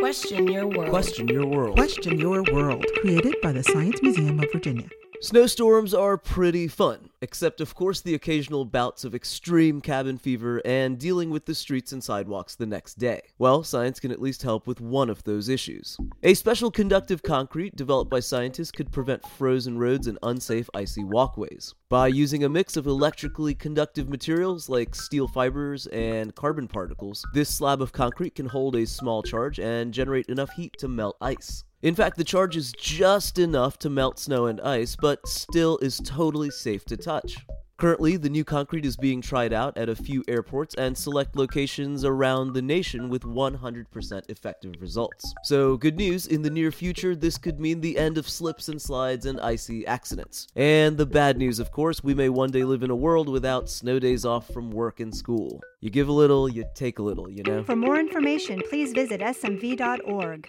Question your world. Question your world. Question Your World, created by the Science Museum of Virginia. Snowstorms are pretty fun, except of course the occasional bouts of extreme cabin fever and dealing with the streets and sidewalks the next day. Well, science can at least help with one of those issues. A special conductive concrete developed by scientists could prevent frozen roads and unsafe icy walkways. By using a mix of electrically conductive materials like steel fibers and carbon particles, this slab of concrete can hold a small charge and generate enough heat to melt ice. In fact, the charge is just enough to melt snow and ice, but still is totally safe to touch. Currently, the new concrete is being tried out at a few airports and select locations around the nation with 100% effective results. So, good news in the near future, this could mean the end of slips and slides and icy accidents. And the bad news, of course, we may one day live in a world without snow days off from work and school. You give a little, you take a little, you know? For more information, please visit smv.org.